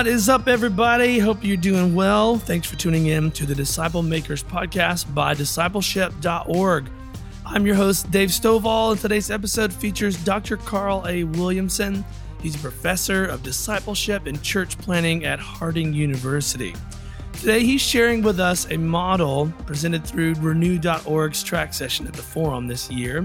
What is up, everybody? Hope you're doing well. Thanks for tuning in to the Disciple Makers podcast by discipleship.org. I'm your host, Dave Stovall, and today's episode features Dr. Carl A. Williamson. He's a professor of discipleship and church planting at Harding University. Today, he's sharing with us a model presented through renew.org's track session at the forum this year.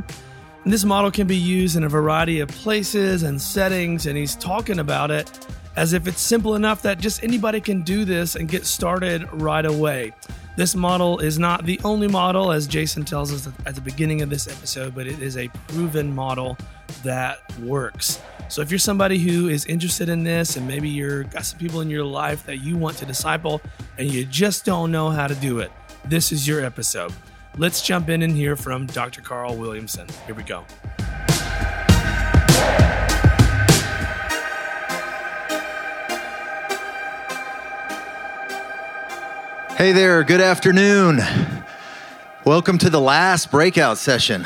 And this model can be used in a variety of places and settings, and he's talking about it as if it's simple enough that just anybody can do this and get started right away. This model is not the only model, as Jason tells us at the beginning of this episode, but it is a proven model that works. So if you're somebody who is interested in this and maybe you're got some people in your life that you want to disciple and you just don't know how to do it, this is your episode. Let's jump in and hear from Dr. Carl Williamson. Here we go. Hey there, good afternoon. Welcome to the last breakout session.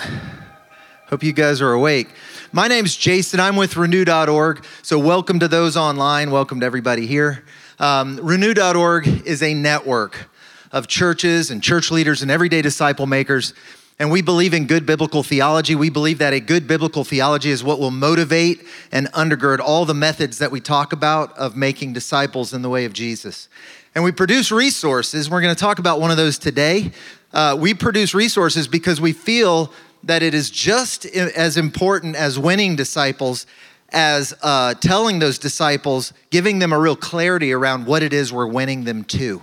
Hope you guys are awake. My name's Jason. I'm with renew.org. So, welcome to those online. Welcome to everybody here. Um, renew.org is a network of churches and church leaders and everyday disciple makers. And we believe in good biblical theology. We believe that a good biblical theology is what will motivate and undergird all the methods that we talk about of making disciples in the way of Jesus. And we produce resources. We're going to talk about one of those today. Uh, we produce resources because we feel that it is just as important as winning disciples as uh, telling those disciples, giving them a real clarity around what it is we're winning them to.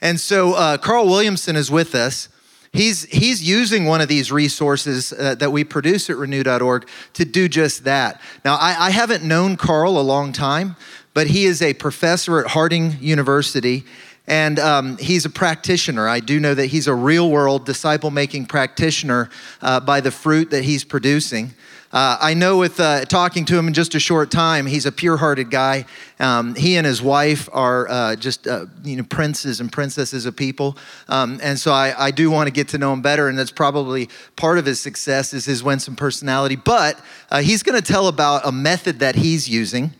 And so uh, Carl Williamson is with us. He's, he's using one of these resources uh, that we produce at renew.org to do just that. Now, I, I haven't known Carl a long time, but he is a professor at Harding University and um, he's a practitioner. I do know that he's a real world disciple making practitioner uh, by the fruit that he's producing. Uh, I know with uh, talking to him in just a short time, he's a pure hearted guy. Um, he and his wife are uh, just uh, you know, princes and princesses of people. Um, and so I, I do want to get to know him better, and that's probably part of his success is his winsome personality. But uh, he's going to tell about a method that he's using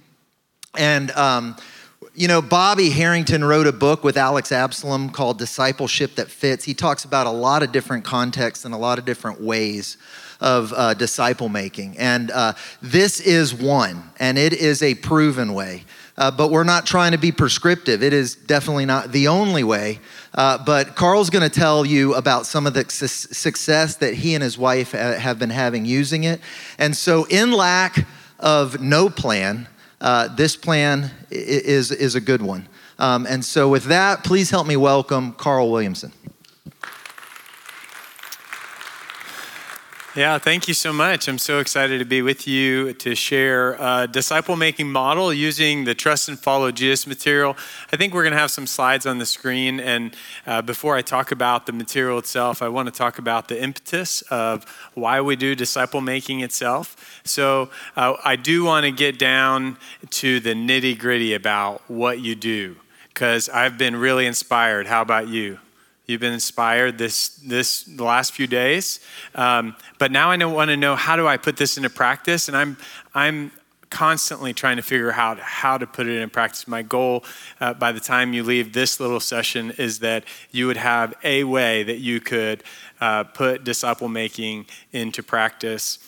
and, um, you know, Bobby Harrington wrote a book with Alex Absalom called Discipleship That Fits. He talks about a lot of different contexts and a lot of different ways of uh, disciple making. And uh, this is one, and it is a proven way. Uh, but we're not trying to be prescriptive. It is definitely not the only way. Uh, but Carl's going to tell you about some of the su- success that he and his wife uh, have been having using it. And so, in lack of no plan, uh, this plan is, is a good one. Um, and so, with that, please help me welcome Carl Williamson. Yeah, thank you so much. I'm so excited to be with you to share a disciple making model using the Trust and Follow Jesus material. I think we're going to have some slides on the screen. And uh, before I talk about the material itself, I want to talk about the impetus of why we do disciple making itself. So uh, I do want to get down to the nitty gritty about what you do because I've been really inspired. How about you? You've been inspired this this the last few days, um, but now I want to know how do I put this into practice, and I'm I'm constantly trying to figure out how to put it in practice. My goal uh, by the time you leave this little session is that you would have a way that you could uh, put disciple making into practice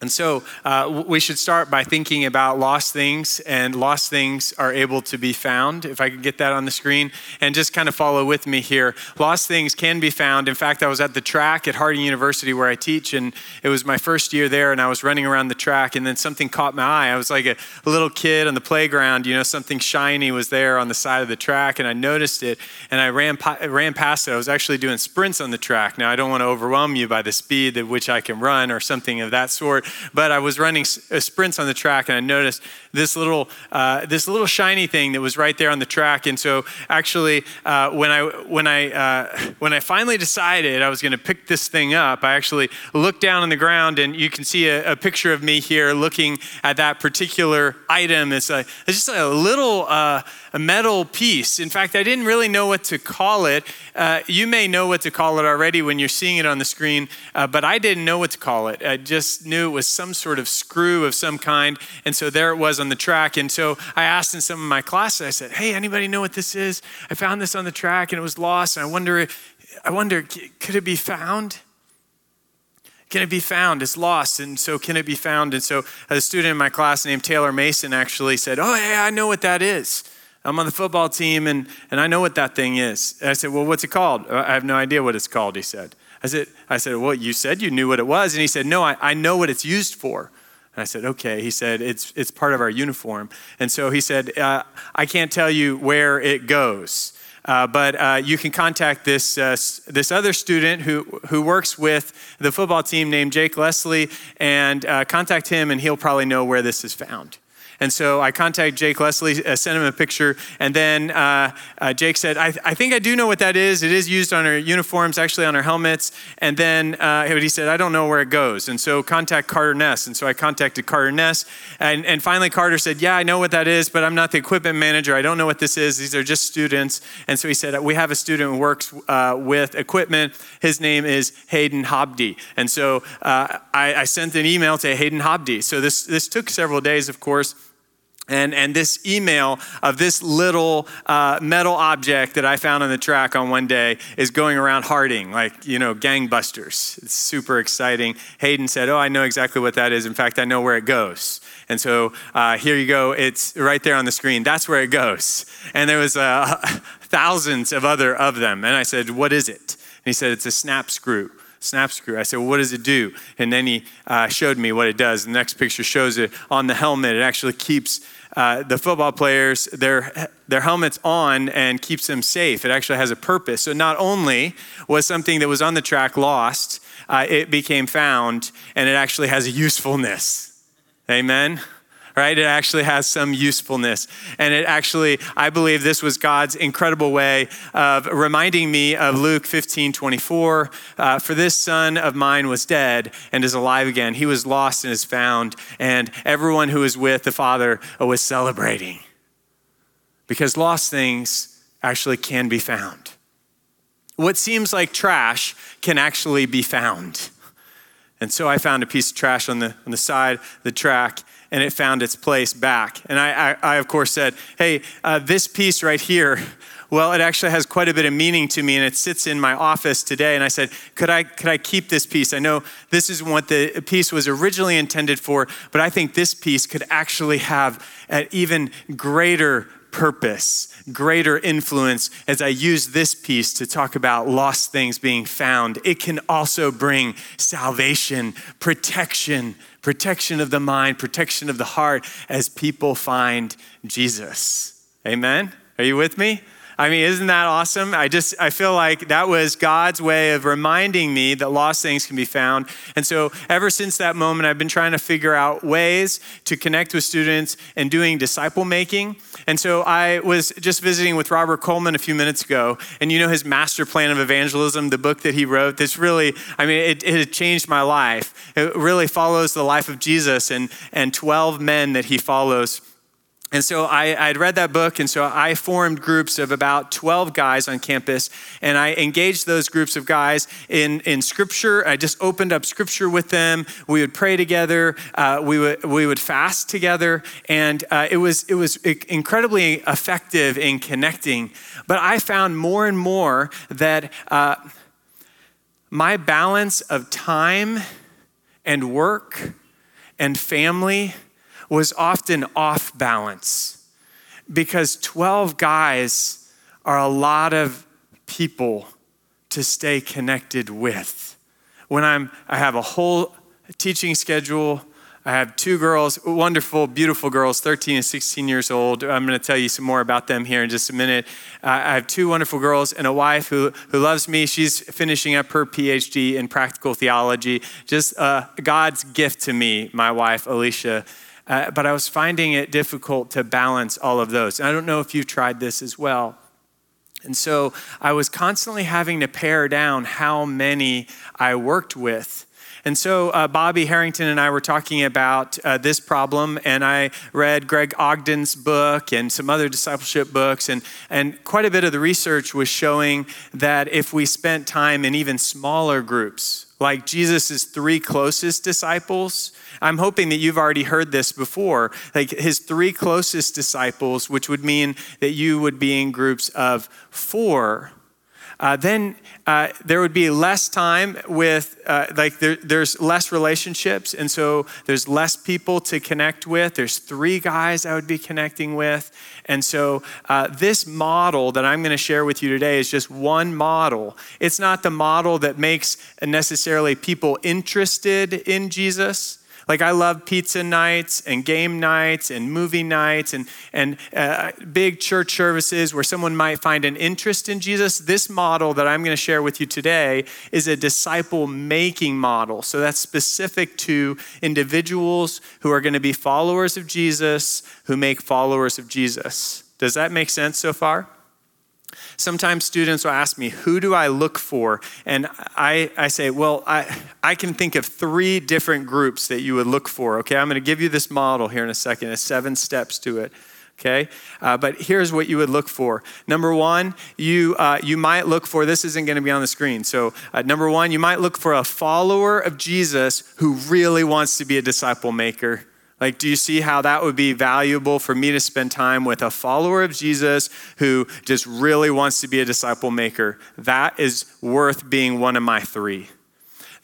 and so uh, we should start by thinking about lost things, and lost things are able to be found. If I could get that on the screen, and just kind of follow with me here. Lost things can be found. In fact, I was at the track at Harding University where I teach, and it was my first year there, and I was running around the track, and then something caught my eye. I was like a, a little kid on the playground, you know, something shiny was there on the side of the track, and I noticed it, and I ran, ran past it. I was actually doing sprints on the track. Now, I don't want to overwhelm you by the speed at which I can run or something of that sort but I was running uh, sprints on the track and I noticed this little, uh, this little shiny thing that was right there on the track. And so actually, uh, when, I, when, I, uh, when I finally decided I was going to pick this thing up, I actually looked down on the ground and you can see a, a picture of me here looking at that particular item. It's, a, it's just a little, uh, a metal piece. In fact, I didn't really know what to call it. Uh, you may know what to call it already when you're seeing it on the screen, uh, but I didn't know what to call it. I just knew it was some sort of screw of some kind. And so there it was on the track. And so I asked in some of my classes, I said, Hey, anybody know what this is? I found this on the track and it was lost. And I wonder, I wonder, could it be found? Can it be found? It's lost. And so, can it be found? And so, a student in my class named Taylor Mason actually said, Oh, hey, I know what that is. I'm on the football team and, and I know what that thing is. And I said, Well, what's it called? I have no idea what it's called, he said. I said, I said, Well, you said you knew what it was. And he said, No, I, I know what it's used for. And I said, Okay. He said, It's, it's part of our uniform. And so he said, uh, I can't tell you where it goes. Uh, but uh, you can contact this, uh, this other student who, who works with the football team named Jake Leslie and uh, contact him, and he'll probably know where this is found. And so I contacted Jake Leslie, uh, sent him a picture, and then uh, uh, Jake said, I, I, think I do know what that is. It is used on our uniforms, actually on our helmets. And then uh, he said, I don't know where it goes. And so contact Carter Ness. And so I contacted Carter Ness. And, and finally, Carter said, Yeah, I know what that is, but I'm not the equipment manager. I don't know what this is. These are just students. And so he said, We have a student who works uh, with equipment. His name is Hayden Hobdy. And so uh, I, I sent an email to Hayden Hobdy. So this, this took several days, of course. And, and this email of this little uh, metal object that I found on the track on one day is going around Harding, like, you know, gangbusters. It's super exciting. Hayden said, Oh, I know exactly what that is. In fact, I know where it goes. And so uh, here you go. It's right there on the screen. That's where it goes. And there was uh, thousands of other of them. And I said, What is it? And he said, It's a snap screw snap screw. I said, well, what does it do? And then he uh, showed me what it does. The next picture shows it on the helmet. It actually keeps uh, the football players their their helmets on and keeps them safe. It actually has a purpose. So not only was something that was on the track lost, uh, it became found, and it actually has a usefulness. Amen right? It actually has some usefulness. And it actually, I believe this was God's incredible way of reminding me of Luke 15 24. Uh, For this son of mine was dead and is alive again. He was lost and is found. And everyone who was with the Father was celebrating. Because lost things actually can be found. What seems like trash can actually be found. And so I found a piece of trash on the, on the side of the track and it found its place back. And I, I, I of course, said, Hey, uh, this piece right here, well, it actually has quite a bit of meaning to me, and it sits in my office today. And I said, Could I, could I keep this piece? I know this is what the piece was originally intended for, but I think this piece could actually have an even greater purpose, greater influence as I use this piece to talk about lost things being found. It can also bring salvation, protection, protection of the mind, protection of the heart as people find Jesus. Amen? Are you with me? I mean, isn't that awesome? I just, I feel like that was God's way of reminding me that lost things can be found. And so, ever since that moment, I've been trying to figure out ways to connect with students and doing disciple making. And so, I was just visiting with Robert Coleman a few minutes ago, and you know his master plan of evangelism, the book that he wrote. This really, I mean, it, it changed my life. It really follows the life of Jesus and, and 12 men that he follows. And so I, would read that book, and so I formed groups of about 12 guys on campus, and I engaged those groups of guys in, in scripture. I just opened up scripture with them. We would pray together, uh, we, would, we would fast together, and uh, it, was, it was incredibly effective in connecting. But I found more and more that uh, my balance of time and work and family was often off balance because 12 guys are a lot of people to stay connected with. When I'm, I have a whole teaching schedule, I have two girls, wonderful, beautiful girls, 13 and 16 years old. I'm going to tell you some more about them here in just a minute. Uh, I have two wonderful girls and a wife who, who loves me. She's finishing up her PhD in practical theology. Just uh, God's gift to me, my wife, Alicia. Uh, but I was finding it difficult to balance all of those. And I don't know if you've tried this as well. And so I was constantly having to pare down how many I worked with. and so uh, Bobby Harrington and I were talking about uh, this problem, and I read Greg Ogden's book and some other discipleship books, and, and quite a bit of the research was showing that if we spent time in even smaller groups, like Jesus' three closest disciples, I'm hoping that you've already heard this before. Like his three closest disciples, which would mean that you would be in groups of four uh, then uh, there would be less time with, uh, like, there, there's less relationships, and so there's less people to connect with. There's three guys I would be connecting with. And so uh, this model that I'm going to share with you today is just one model. It's not the model that makes necessarily people interested in Jesus. Like I love pizza nights and game nights and movie nights and, and uh, big church services where someone might find an interest in Jesus. This model that I'm going to share with you today is a disciple making model. So that's specific to individuals who are going to be followers of Jesus, who make followers of Jesus. Does that make sense so far? Sometimes students will ask me, Who do I look for? And I, I say, Well, I, I can think of three different groups that you would look for. Okay, I'm going to give you this model here in a second, It's seven steps to it. Okay, uh, but here's what you would look for. Number one, you uh, you might look for this isn't going to be on the screen. So uh, number one, you might look for a follower of Jesus who really wants to be a disciple maker. Like, do you see how that would be valuable for me to spend time with a follower of Jesus who just really wants to be a disciple maker? That is worth being one of my three.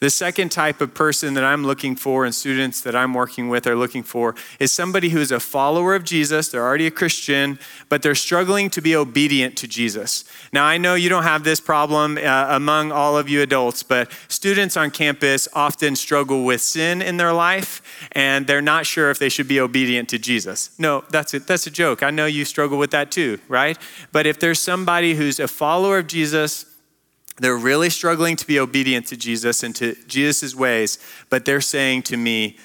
The second type of person that I'm looking for and students that I'm working with are looking for is somebody who is a follower of Jesus. They're already a Christian, but they're struggling to be obedient to Jesus. Now, I know you don't have this problem uh, among all of you adults, but students on campus often struggle with sin in their life and they're not sure if they should be obedient to Jesus. No, that's a, that's a joke. I know you struggle with that too, right? But if there's somebody who's a follower of Jesus, they're really struggling to be obedient to Jesus and to Jesus' ways, but they're saying to me,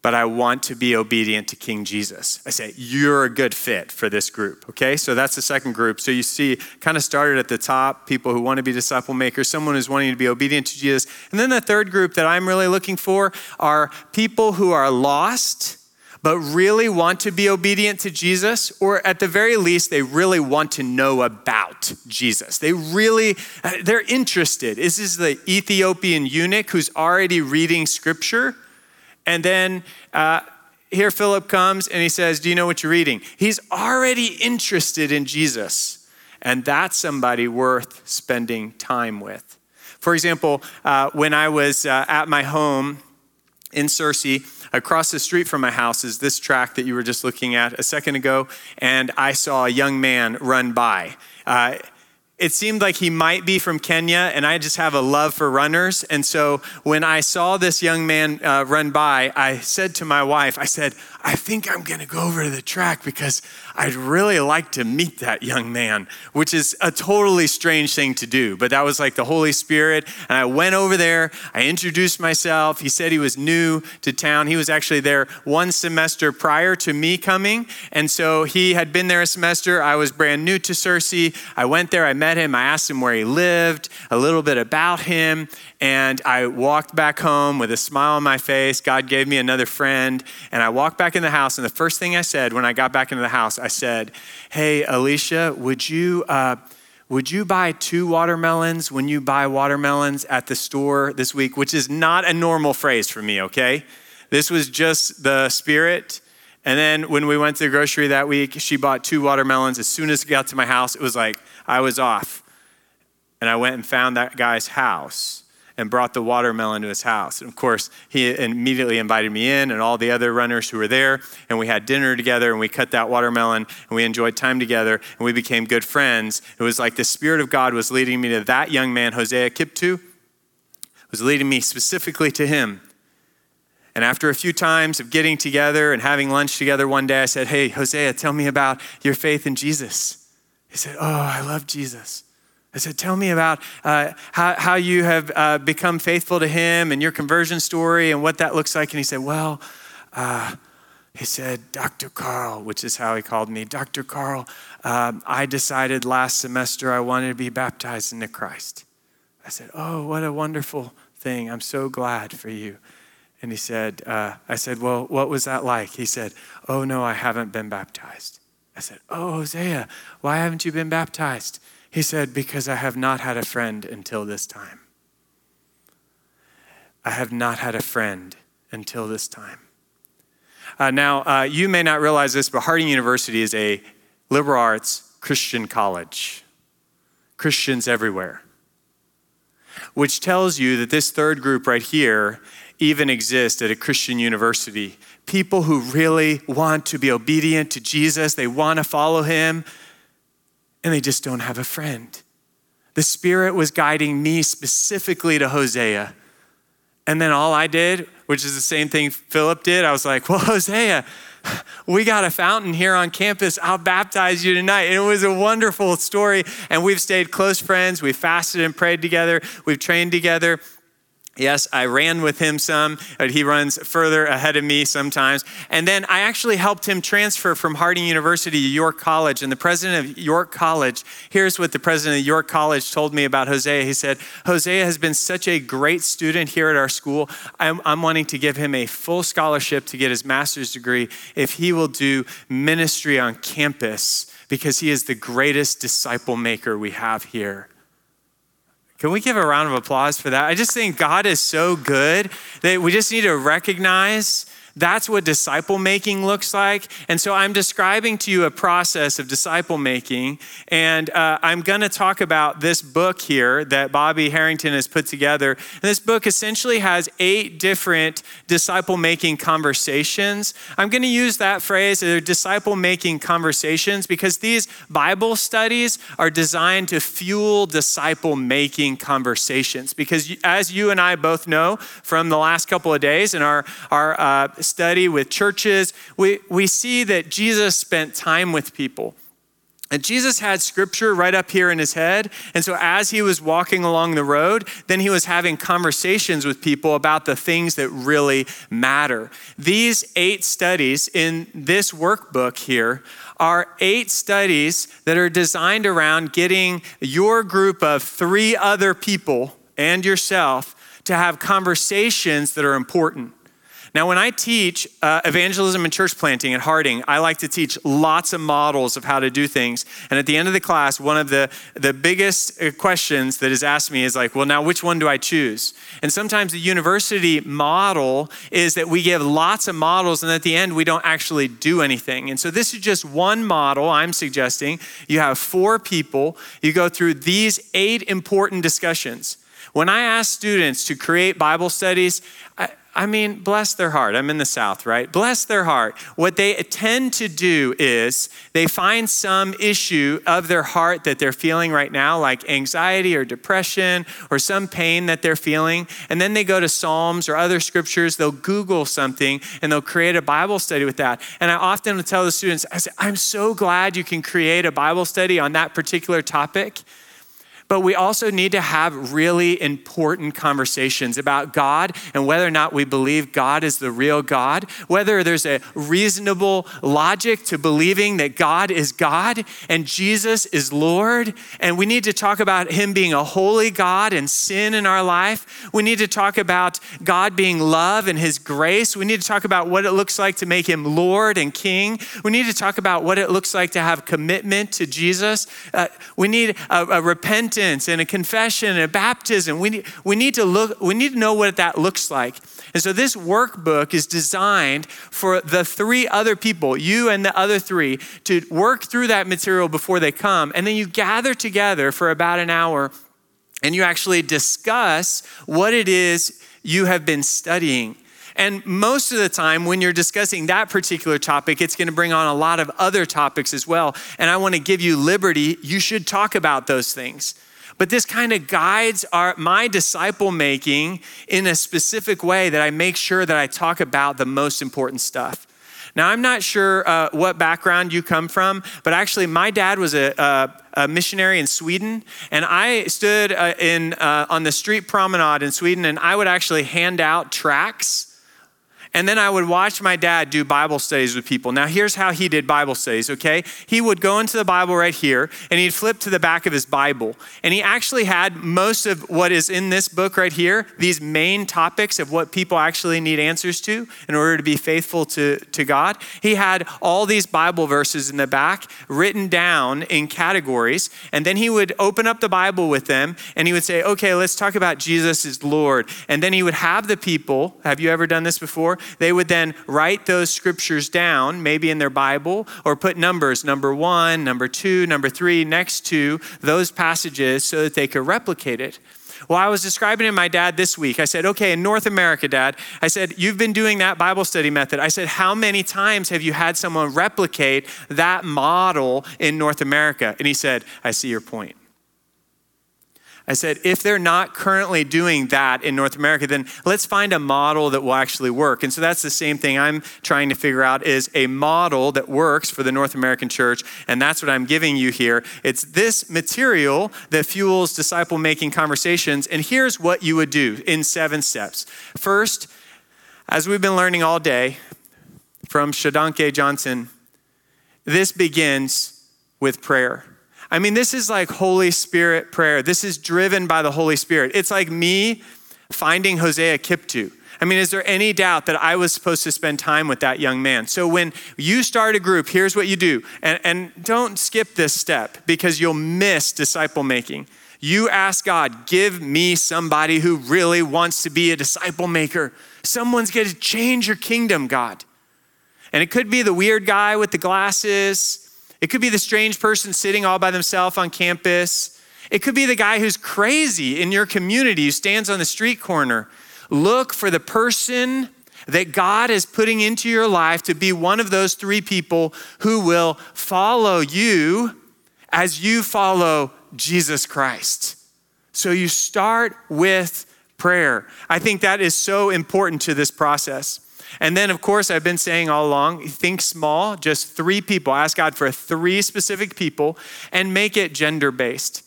but I want to be obedient to King Jesus. I say, You're a good fit for this group. Okay, so that's the second group. So you see, kind of started at the top people who want to be disciple makers, someone who's wanting to be obedient to Jesus. And then the third group that I'm really looking for are people who are lost but really want to be obedient to Jesus, or at the very least, they really want to know about Jesus. They really, uh, they're interested. This is the Ethiopian eunuch who's already reading scripture. And then uh, here Philip comes and he says, Do you know what you're reading? He's already interested in Jesus. And that's somebody worth spending time with. For example, uh, when I was uh, at my home in Searcy, across the street from my house is this track that you were just looking at a second ago, and I saw a young man run by. Uh, it seemed like he might be from Kenya, and I just have a love for runners. And so when I saw this young man uh, run by, I said to my wife, I said, I think I'm gonna go over to the track because I'd really like to meet that young man, which is a totally strange thing to do. But that was like the Holy Spirit. And I went over there, I introduced myself. He said he was new to town. He was actually there one semester prior to me coming. And so he had been there a semester. I was brand new to Searcy. I went there, I met him, I asked him where he lived, a little bit about him. And I walked back home with a smile on my face. God gave me another friend. And I walked back in the house. And the first thing I said when I got back into the house, I I said, Hey, Alicia, would you, uh, would you buy two watermelons when you buy watermelons at the store this week? Which is not a normal phrase for me, okay? This was just the spirit. And then when we went to the grocery that week, she bought two watermelons. As soon as it got to my house, it was like I was off. And I went and found that guy's house and brought the watermelon to his house. And of course, he immediately invited me in and all the other runners who were there. And we had dinner together and we cut that watermelon and we enjoyed time together and we became good friends. It was like the Spirit of God was leading me to that young man, Hosea Kiptu, was leading me specifically to him. And after a few times of getting together and having lunch together one day, I said, Hey, Hosea, tell me about your faith in Jesus. He said, Oh, I love Jesus. I said, Tell me about uh, how, how you have uh, become faithful to him and your conversion story and what that looks like. And he said, Well, uh, he said, Dr. Carl, which is how he called me, Dr. Carl, um, I decided last semester I wanted to be baptized into Christ. I said, Oh, what a wonderful thing. I'm so glad for you. And he said, uh, I said, Well, what was that like? He said, Oh, no, I haven't been baptized. I said, Oh, Hosea, why haven't you been baptized? He said, Because I have not had a friend until this time. I have not had a friend until this time. Uh, now, uh, you may not realize this, but Harding University is a liberal arts Christian college. Christians everywhere. Which tells you that this third group right here even exists at a Christian university. People who really want to be obedient to Jesus, they want to follow him, and they just don't have a friend. The Spirit was guiding me specifically to Hosea. And then all I did, which is the same thing Philip did, I was like, well, Hosea, we got a fountain here on campus. I'll baptize you tonight. And it was a wonderful story. And we've stayed close friends. We fasted and prayed together. We've trained together. Yes, I ran with him some. But he runs further ahead of me sometimes. And then I actually helped him transfer from Harding University to York College. And the president of York College, here's what the president of York College told me about Hosea. He said, Hosea has been such a great student here at our school. I'm, I'm wanting to give him a full scholarship to get his master's degree if he will do ministry on campus because he is the greatest disciple maker we have here. Can we give a round of applause for that? I just think God is so good that we just need to recognize that's what disciple making looks like. And so I'm describing to you a process of disciple making. And uh, I'm going to talk about this book here that Bobby Harrington has put together. And this book essentially has eight different disciple making conversations. I'm going to use that phrase, uh, disciple making conversations, because these Bible studies are designed to fuel disciple making conversations. Because as you and I both know from the last couple of days in our, our uh, study with churches, we, we see that Jesus spent time with people. And Jesus had scripture right up here in his head. And so as he was walking along the road, then he was having conversations with people about the things that really matter. These eight studies in this workbook here are eight studies that are designed around getting your group of three other people and yourself to have conversations that are important. Now, when I teach uh, evangelism and church planting at Harding, I like to teach lots of models of how to do things. And at the end of the class, one of the, the biggest uh, questions that is asked me is like, well, now which one do I choose? And sometimes the university model is that we give lots of models, and at the end, we don't actually do anything. And so this is just one model I'm suggesting. You have four people, you go through these eight important discussions. When I ask students to create Bible studies, I, I mean, bless their heart. I'm in the South, right? Bless their heart. What they tend to do is they find some issue of their heart that they're feeling right now, like anxiety or depression or some pain that they're feeling. And then they go to Psalms or other scriptures. They'll Google something and they'll create a Bible study with that. And I often tell the students, I say, I'm so glad you can create a Bible study on that particular topic but we also need to have really important conversations about God and whether or not we believe God is the real God, whether there's a reasonable logic to believing that God is God and Jesus is Lord. And we need to talk about Him being a holy God and sin in our life. We need to talk about God being love and His grace. We need to talk about what it looks like to make Him Lord and King. We need to talk about what it looks like to have commitment to Jesus. Uh, we need a, a repentance repentance and a confession and a baptism. We need, we need to look, we need to know what that looks like. And so this workbook is designed for the three other people, you and the other three, to work through that material before they come. And then you gather together for about an hour and you actually discuss what it is you have been studying. And most of the time, when you're discussing that particular topic, it's going to bring on a lot of other topics as well. And I want to give you liberty. You should talk about those things. But this kind of guides our, my disciple making in a specific way that I make sure that I talk about the most important stuff. Now, I'm not sure uh, what background you come from, but actually, my dad was a, a, a missionary in Sweden, and I stood uh, in, uh, on the street promenade in Sweden, and I would actually hand out tracts And then I would watch my dad do Bible studies with people. Now, here's how he did Bible studies, okay? He would go into the Bible right here and he'd flip to the back of his Bible. And he actually had most of what is in this book right here, these main topics of what people actually need answers to in order to be faithful to, to God. He had all these Bible verses in the back written down in categories. And then he would open up the Bible with them and he would say, okay, let's talk about Jesus as Lord. And then he would have the people, have you ever done this before? They would then write those scriptures down, maybe in their Bible, or put numbers, number one, number two, number three, next to those passages so that they could replicate it. Well, I was describing to my dad this week. I said, okay, in North America, dad, I said, you've been doing that Bible study method. I said, how many times have you had someone replicate that model in North America? And he said, I see your point. I said, if they're not currently doing that in North America, then let's find a model that will actually work. And so that's the same thing I'm trying to figure out is a model that works for the North American church. And that's what I'm giving you here. It's this material that fuels disciple making conversations. And here's what you would do in seven steps. First, as we've been learning all day from Shodankeh Johnson, this begins with prayer. I mean, this is like Holy Spirit prayer. This is driven by the Holy Spirit. It's like me finding Hosea Kiptu. I mean, is there any doubt that I was supposed to spend time with that young man? So when you start a group, here's what you do. And, and don't skip this step because you'll miss disciple making. You ask God, give me somebody who really wants to be a disciple maker. Someone's going to change your kingdom, God. And it could be the weird guy with the glasses. It could be the strange person sitting all by themselves on campus. It could be the guy who's crazy in your community who stands on the street corner. Look for the person that God is putting into your life to be one of those three people who will follow you as you follow Jesus Christ. So you start with prayer. I think that is so important to this process. And then, of course, I've been saying all along think small, just three people. Ask God for three specific people and make it gender based.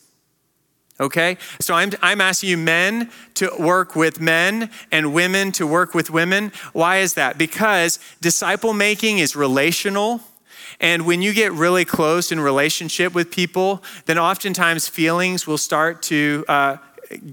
Okay? So I'm, I'm asking you men to work with men and women to work with women. Why is that? Because disciple making is relational. And when you get really close in relationship with people, then oftentimes feelings will start to uh,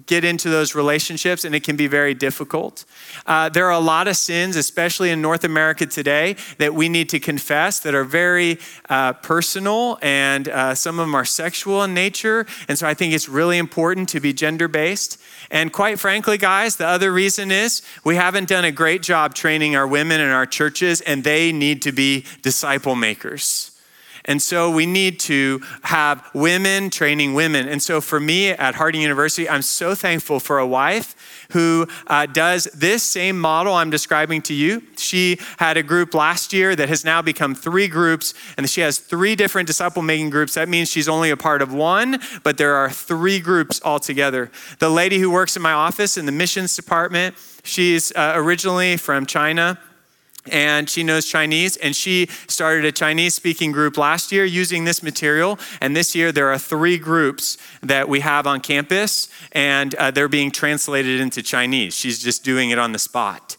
get into those relationships, and it can be very difficult. Uh, there are a lot of sins, especially in North America today, that we need to confess that are very uh, personal, and uh, some of them are sexual in nature. And so I think it's really important to be gender based. And quite frankly, guys, the other reason is we haven't done a great job training our women in our churches, and they need to be disciple makers. And so we need to have women training women. And so for me at Harding University, I'm so thankful for a wife who uh, does this same model I'm describing to you. She had a group last year that has now become three groups, and she has three different disciple making groups. That means she's only a part of one, but there are three groups altogether. The lady who works in my office in the missions department, she's uh, originally from China and she knows Chinese, and she started a Chinese speaking group last year using this material. And this year, there are three groups that we have on campus, and uh, they're being translated into Chinese. She's just doing it on the spot.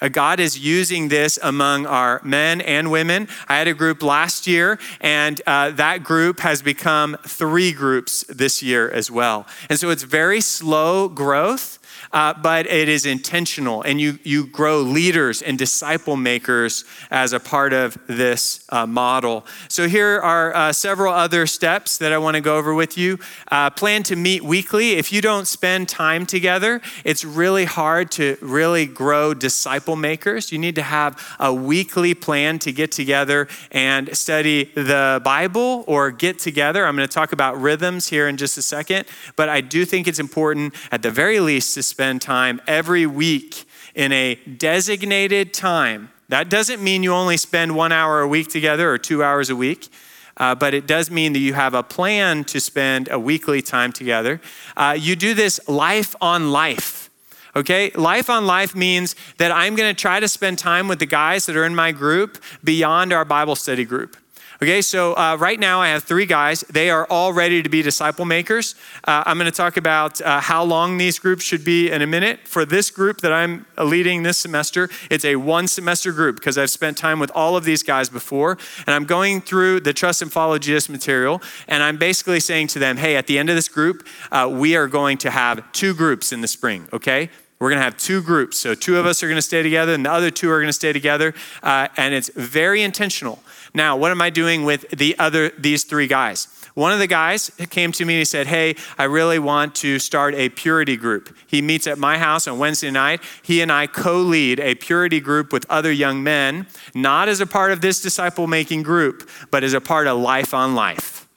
Uh, God is using this among our men and women. I had a group last year, and uh, that group has become three groups this year as well. And so it's very slow growth uh, but it is intentional, and you, you grow leaders and disciple makers as a part of this uh, model. So, here are uh, several other steps that I want to go over with you. Uh, plan to meet weekly. If you don't spend time together, it's really hard to really grow disciple makers. You need to have a weekly plan to get together and study the Bible or get together. I'm going to talk about rhythms here in just a second, but I do think it's important at the very least to spend spend time every week in a designated time. That doesn't mean you only spend one hour a week together or two hours a week. Uh, but it does mean that you have a plan to spend a weekly time together. Uh, you do this life on life. Okay, life on life means that I'm going to try to spend time with the guys that are in my group beyond our Bible study group. Okay, so uh, right now I have three guys. They are all ready to be disciple makers. Uh, I'm going to talk about uh, how long these groups should be in a minute. For this group that I'm leading this semester, it's a one semester group because I've spent time with all of these guys before. And I'm going through the Trust and Follow Jesus material. And I'm basically saying to them, hey, at the end of this group, uh, we are going to have two groups in the spring, okay? We're going to have two groups. So, two of us are going to stay together, and the other two are going to stay together. Uh, and it's very intentional. Now, what am I doing with the other these three guys? One of the guys came to me and he said, Hey, I really want to start a purity group. He meets at my house on Wednesday night. He and I co lead a purity group with other young men, not as a part of this disciple making group, but as a part of Life on Life.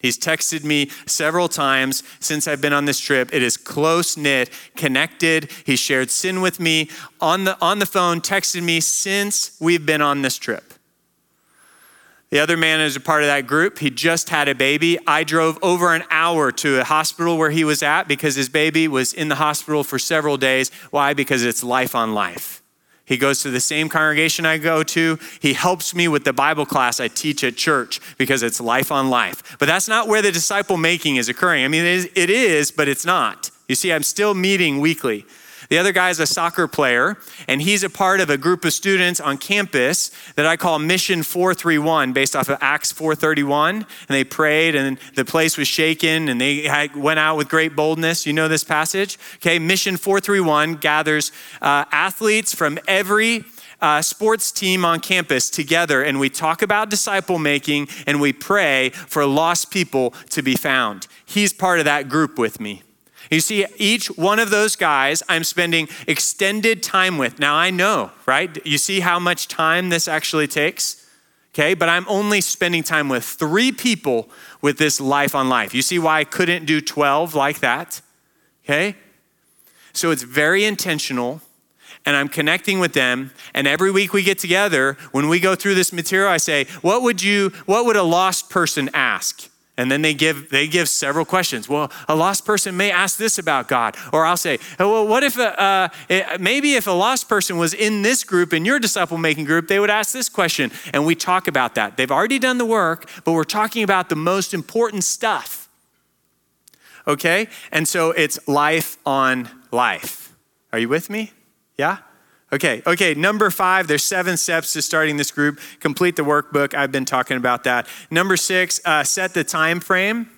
He's texted me several times since I've been on this trip. It is close knit, connected. He shared sin with me on the, on the phone, texted me since we've been on this trip. The other man is a part of that group. He just had a baby. I drove over an hour to a hospital where he was at because his baby was in the hospital for several days. Why? Because it's life on life. He goes to the same congregation I go to. He helps me with the Bible class I teach at church because it's life on life. But that's not where the disciple making is occurring. I mean, it is, but it's not. You see, I'm still meeting weekly. The other guy is a soccer player, and he's a part of a group of students on campus that I call Mission 431, based off of Acts 431. And they prayed, and the place was shaken, and they went out with great boldness. You know this passage? Okay, Mission 431 gathers uh, athletes from every uh, sports team on campus together and we talk about disciple making and we pray for lost people to be found. He's part of that group with me. You see, each one of those guys I'm spending extended time with. Now I know, right? You see how much time this actually takes? Okay, but I'm only spending time with three people with this life on life. You see why I couldn't do 12 like that? Okay? So it's very intentional and I'm connecting with them. And every week we get together, when we go through this material, I say, What would you, what would a lost person ask? And then they give they give several questions. Well, a lost person may ask this about God, or I'll say, well, what if uh, it, maybe if a lost person was in this group in your disciple making group, they would ask this question, and we talk about that. They've already done the work, but we're talking about the most important stuff. Okay, and so it's life on life. Are you with me? Yeah. Okay, okay, number five, there's seven steps to starting this group. Complete the workbook. I've been talking about that. Number six, uh, set the time frame.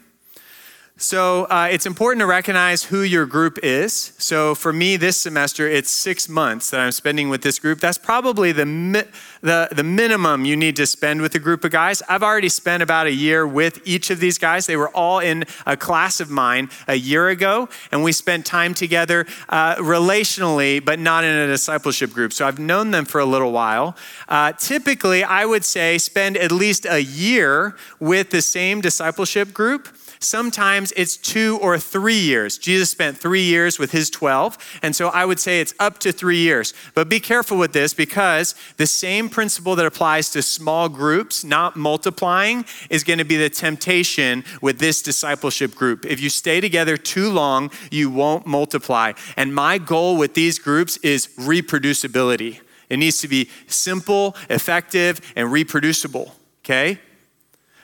So uh, it's important to recognize who your group is. So for me this semester, it's six months that I'm spending with this group. That's probably the, mi- the, the minimum you need to spend with a group of guys. I've already spent about a year with each of these guys. They were all in a class of mine a year ago, and we spent time together uh, relationally, but not in a discipleship group. So I've known them for a little while. Uh, typically, I would say spend at least a year with the same discipleship group Sometimes it's two or three years. Jesus spent three years with his 12, and so I would say it's up to three years. But be careful with this because the same principle that applies to small groups, not multiplying, is going to be the temptation with this discipleship group. If you stay together too long, you won't multiply. And my goal with these groups is reproducibility. It needs to be simple, effective, and reproducible. Okay?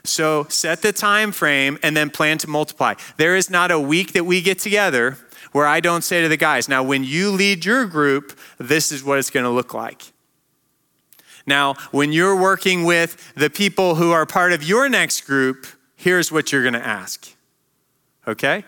So set the time frame and then plan to multiply. There is not a week that we get together where I don't say to the guys, now when you lead your group, this is what it's going to look like. Now, when you're working with the people who are part of your next group, here's what you're going to ask. Okay?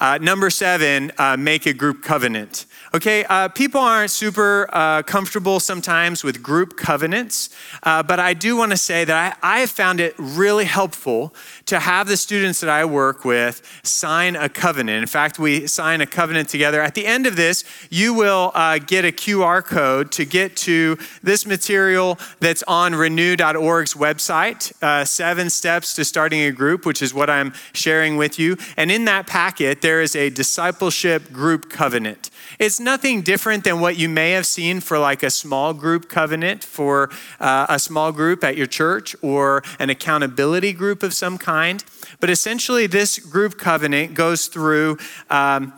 Uh, number seven, uh, make a group covenant. Okay, uh, people aren't super uh, comfortable sometimes with group covenants, uh, but I do want to say that I, I have found it really helpful to have the students that I work with sign a covenant. In fact, we sign a covenant together. At the end of this, you will uh, get a QR code to get to this material that's on renew.org's website uh, Seven Steps to Starting a Group, which is what I'm sharing with you. And in that packet, there is a discipleship group covenant. It's nothing different than what you may have seen for like a small group covenant for uh, a small group at your church or an accountability group of some kind. But essentially, this group covenant goes through. Um,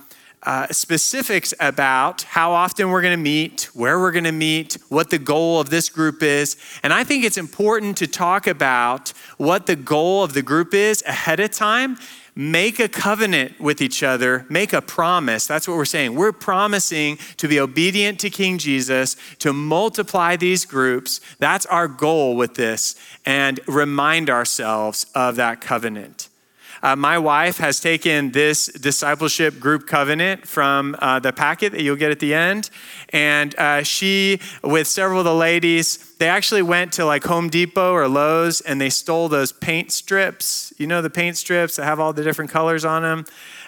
uh, specifics about how often we're going to meet, where we're going to meet, what the goal of this group is. And I think it's important to talk about what the goal of the group is ahead of time. Make a covenant with each other, make a promise. That's what we're saying. We're promising to be obedient to King Jesus, to multiply these groups. That's our goal with this, and remind ourselves of that covenant. Uh, my wife has taken this discipleship group covenant from uh, the packet that you'll get at the end. And uh, she, with several of the ladies, they actually went to like Home Depot or Lowe's and they stole those paint strips. You know, the paint strips that have all the different colors on them?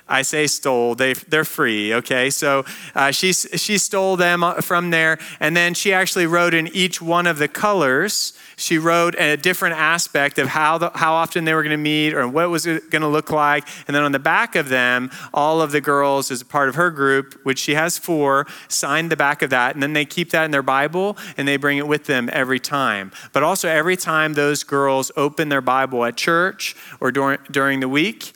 I say stole, they, they're free, okay? So uh, she, she stole them uh, from there, and then she actually wrote in each one of the colors, she wrote a different aspect of how, the, how often they were gonna meet or what was it gonna look like. And then on the back of them, all of the girls, as a part of her group, which she has four, signed the back of that, and then they keep that in their Bible and they bring it with them every time. But also, every time those girls open their Bible at church or during, during the week,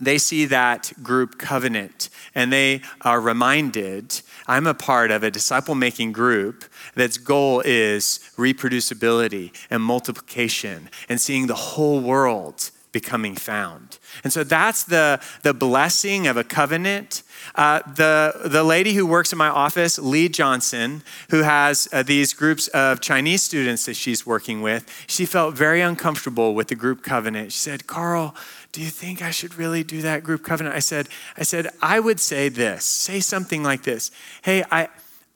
they see that group covenant and they are reminded I'm a part of a disciple making group that's goal is reproducibility and multiplication and seeing the whole world becoming found. And so that's the, the blessing of a covenant. Uh, the, the lady who works in my office, Lee Johnson, who has uh, these groups of Chinese students that she's working with, she felt very uncomfortable with the group covenant. She said, Carl, do you think I should really do that group covenant? I said, I said, I would say this, say something like this. Hey, I,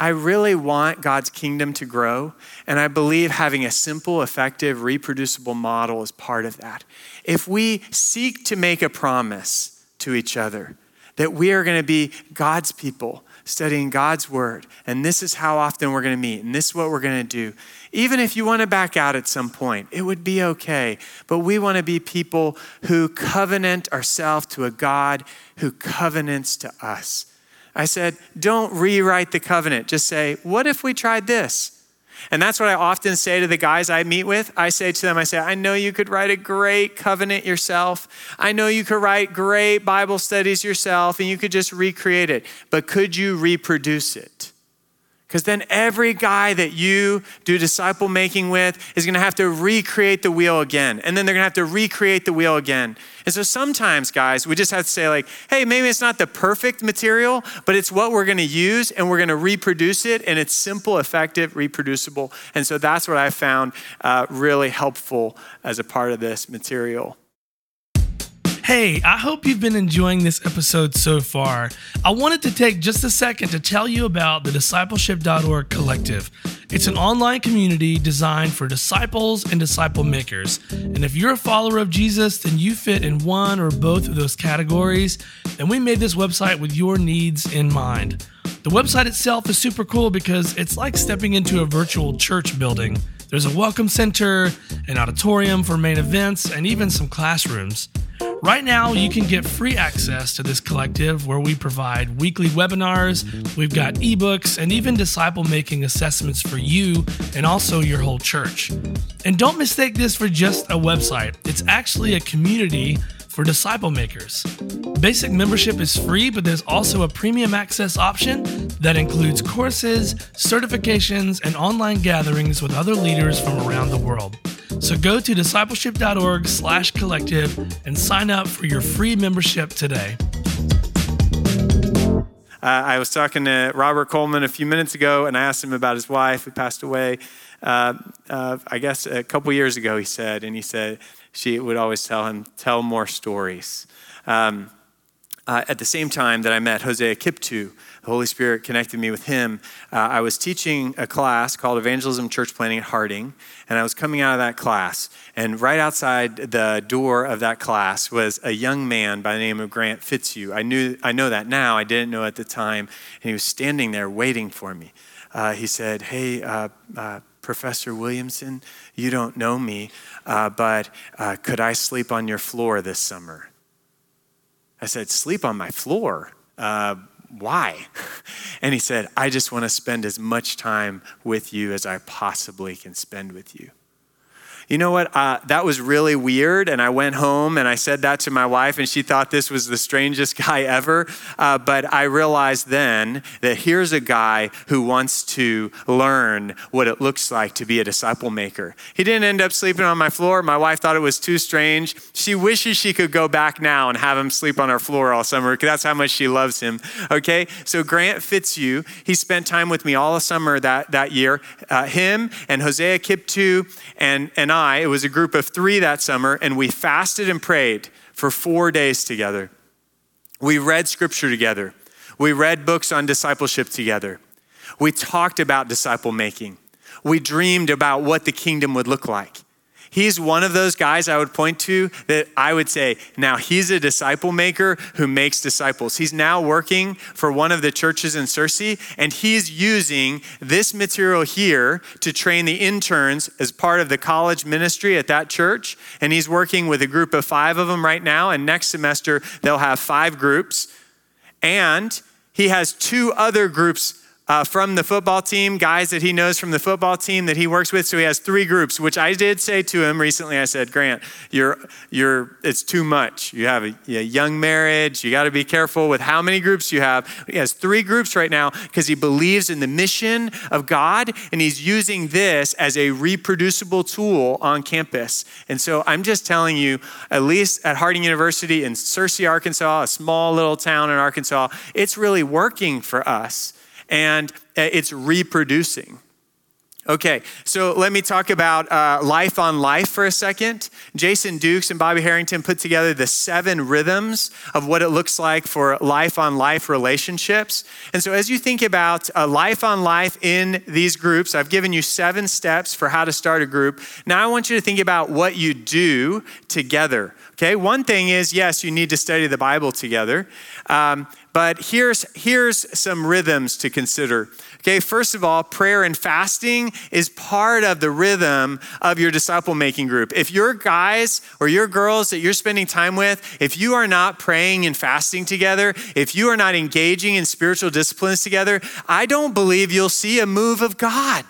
I really want God's kingdom to grow, and I believe having a simple, effective, reproducible model is part of that. If we seek to make a promise to each other that we are going to be God's people, studying God's word, and this is how often we're going to meet, and this is what we're going to do. Even if you want to back out at some point, it would be okay. But we want to be people who covenant ourselves to a God who covenants to us. I said, don't rewrite the covenant. Just say, what if we tried this? And that's what I often say to the guys I meet with. I say to them, I say, I know you could write a great covenant yourself. I know you could write great Bible studies yourself and you could just recreate it. But could you reproduce it? Because then every guy that you do disciple making with is going to have to recreate the wheel again. And then they're going to have to recreate the wheel again. And so sometimes, guys, we just have to say, like, hey, maybe it's not the perfect material, but it's what we're going to use and we're going to reproduce it. And it's simple, effective, reproducible. And so that's what I found uh, really helpful as a part of this material. Hey, I hope you've been enjoying this episode so far. I wanted to take just a second to tell you about the discipleship.org collective. It's an online community designed for disciples and disciple makers. And if you're a follower of Jesus, then you fit in one or both of those categories. And we made this website with your needs in mind. The website itself is super cool because it's like stepping into a virtual church building. There's a welcome center, an auditorium for main events, and even some classrooms. Right now, you can get free access to this collective where we provide weekly webinars, we've got ebooks, and even disciple making assessments for you and also your whole church. And don't mistake this for just a website, it's actually a community for disciple makers. Basic membership is free, but there's also a premium access option that includes courses, certifications, and online gatherings with other leaders from around the world. So go to discipleship.org slash collective and sign up for your free membership today. Uh, I was talking to Robert Coleman a few minutes ago, and I asked him about his wife who passed away. Uh, uh, I guess a couple years ago, he said, and he said, she would always tell him, tell more stories. Um, uh, at the same time that I met Hosea Kiptu, the Holy Spirit connected me with him. Uh, I was teaching a class called Evangelism Church Planting at Harding, and I was coming out of that class. And right outside the door of that class was a young man by the name of Grant Fitzhugh. I knew I know that now. I didn't know at the time, and he was standing there waiting for me. Uh, he said, "Hey." Uh, uh Professor Williamson, you don't know me, uh, but uh, could I sleep on your floor this summer? I said, Sleep on my floor? Uh, why? And he said, I just want to spend as much time with you as I possibly can spend with you. You know what? Uh, that was really weird. And I went home and I said that to my wife, and she thought this was the strangest guy ever. Uh, but I realized then that here's a guy who wants to learn what it looks like to be a disciple maker. He didn't end up sleeping on my floor. My wife thought it was too strange. She wishes she could go back now and have him sleep on our floor all summer because that's how much she loves him. Okay? So Grant Fitzhugh, he spent time with me all the summer that, that year. Uh, him and Hosea Kiptu and, and I, it was a group of three that summer, and we fasted and prayed for four days together. We read scripture together. We read books on discipleship together. We talked about disciple making. We dreamed about what the kingdom would look like. He's one of those guys I would point to that I would say, now he's a disciple maker who makes disciples. He's now working for one of the churches in Searcy, and he's using this material here to train the interns as part of the college ministry at that church. And he's working with a group of five of them right now, and next semester they'll have five groups. And he has two other groups uh, from the football team, guys that he knows from the football team that he works with. So he has three groups, which I did say to him recently. I said, Grant, you're, you're, it's too much. You have a, a young marriage. You got to be careful with how many groups you have. He has three groups right now because he believes in the mission of God and he's using this as a reproducible tool on campus. And so I'm just telling you, at least at Harding University in Searcy, Arkansas, a small little town in Arkansas, it's really working for us and uh, it's reproducing. Okay, so let me talk about uh, life on life for a second. Jason Dukes and Bobby Harrington put together the seven rhythms of what it looks like for life on life relationships. And so, as you think about uh, life on life in these groups, I've given you seven steps for how to start a group. Now, I want you to think about what you do together. Okay, one thing is yes, you need to study the Bible together. Um, but here's, here's some rhythms to consider. Okay, first of all, prayer and fasting is part of the rhythm of your disciple making group. If your guys or your girls that you're spending time with, if you are not praying and fasting together, if you are not engaging in spiritual disciplines together, I don't believe you'll see a move of God.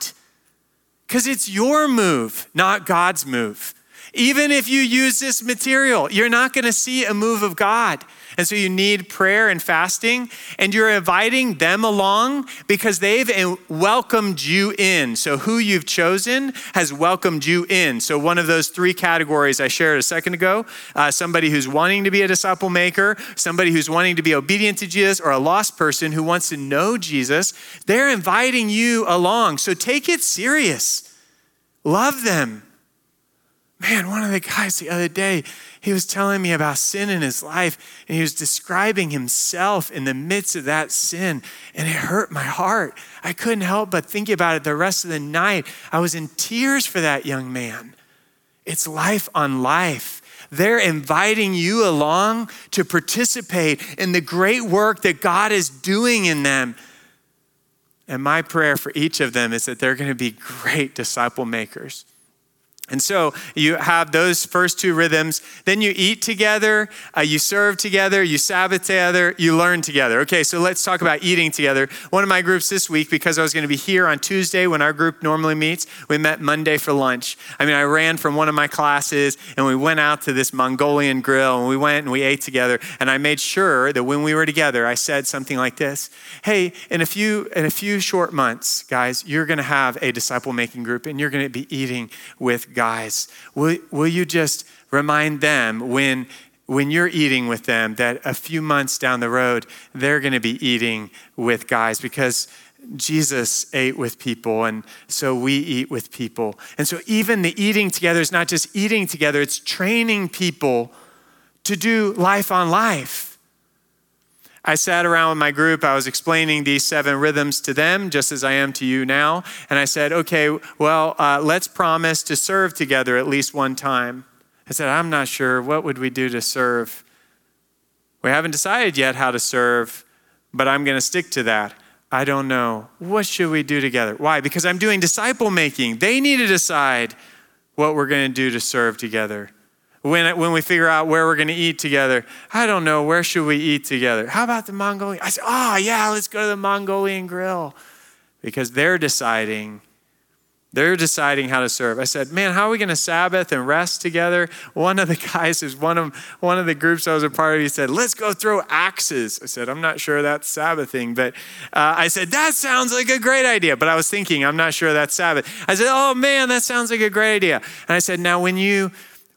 Because it's your move, not God's move. Even if you use this material, you're not going to see a move of God. And so you need prayer and fasting, and you're inviting them along because they've welcomed you in. So who you've chosen has welcomed you in. So one of those three categories I shared a second ago uh, somebody who's wanting to be a disciple maker, somebody who's wanting to be obedient to Jesus, or a lost person who wants to know Jesus, they're inviting you along. So take it serious. Love them. Man, one of the guys the other day, he was telling me about sin in his life, and he was describing himself in the midst of that sin, and it hurt my heart. I couldn't help but think about it the rest of the night. I was in tears for that young man. It's life on life. They're inviting you along to participate in the great work that God is doing in them. And my prayer for each of them is that they're going to be great disciple makers. And so you have those first two rhythms. Then you eat together, uh, you serve together, you Sabbath together, you learn together. Okay, so let's talk about eating together. One of my groups this week, because I was going to be here on Tuesday when our group normally meets, we met Monday for lunch. I mean, I ran from one of my classes and we went out to this Mongolian grill and we went and we ate together. And I made sure that when we were together, I said something like this Hey, in a few, in a few short months, guys, you're going to have a disciple making group and you're going to be eating with God guys, will, will you just remind them when, when you're eating with them that a few months down the road, they're going to be eating with guys because Jesus ate with people, and so we eat with people. And so, even the eating together is not just eating together, it's training people to do life on life. I sat around with my group. I was explaining these seven rhythms to them, just as I am to you now. And I said, okay, well, uh, let's promise to serve together at least one time. I said, I'm not sure. What would we do to serve? We haven't decided yet how to serve, but I'm going to stick to that. I don't know. What should we do together? Why? Because I'm doing disciple making. They need to decide what we're going to do to serve together when, when we figure out where we're going to eat together. I don't know, where should we eat together? How about the Mongolian? I said, oh, yeah, let's go to the Mongolian grill. Because they're deciding They're deciding how to serve. I said, "Man, how are we going to Sabbath and rest together?" One of the guys is one of one of the groups I was a part of. He said, "Let's go throw axes." I said, "I'm not sure that's Sabbathing," but uh, I said that sounds like a great idea. But I was thinking, I'm not sure that's Sabbath. I said, "Oh man, that sounds like a great idea." And I said, "Now, when you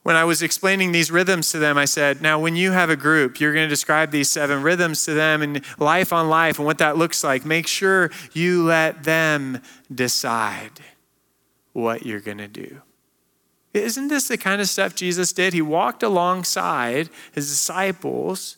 when I was explaining these rhythms to them, I said, Now, when you have a group, you're going to describe these seven rhythms to them and life on life and what that looks like. Make sure you let them decide what you're going to do. Isn't this the kind of stuff Jesus did? He walked alongside his disciples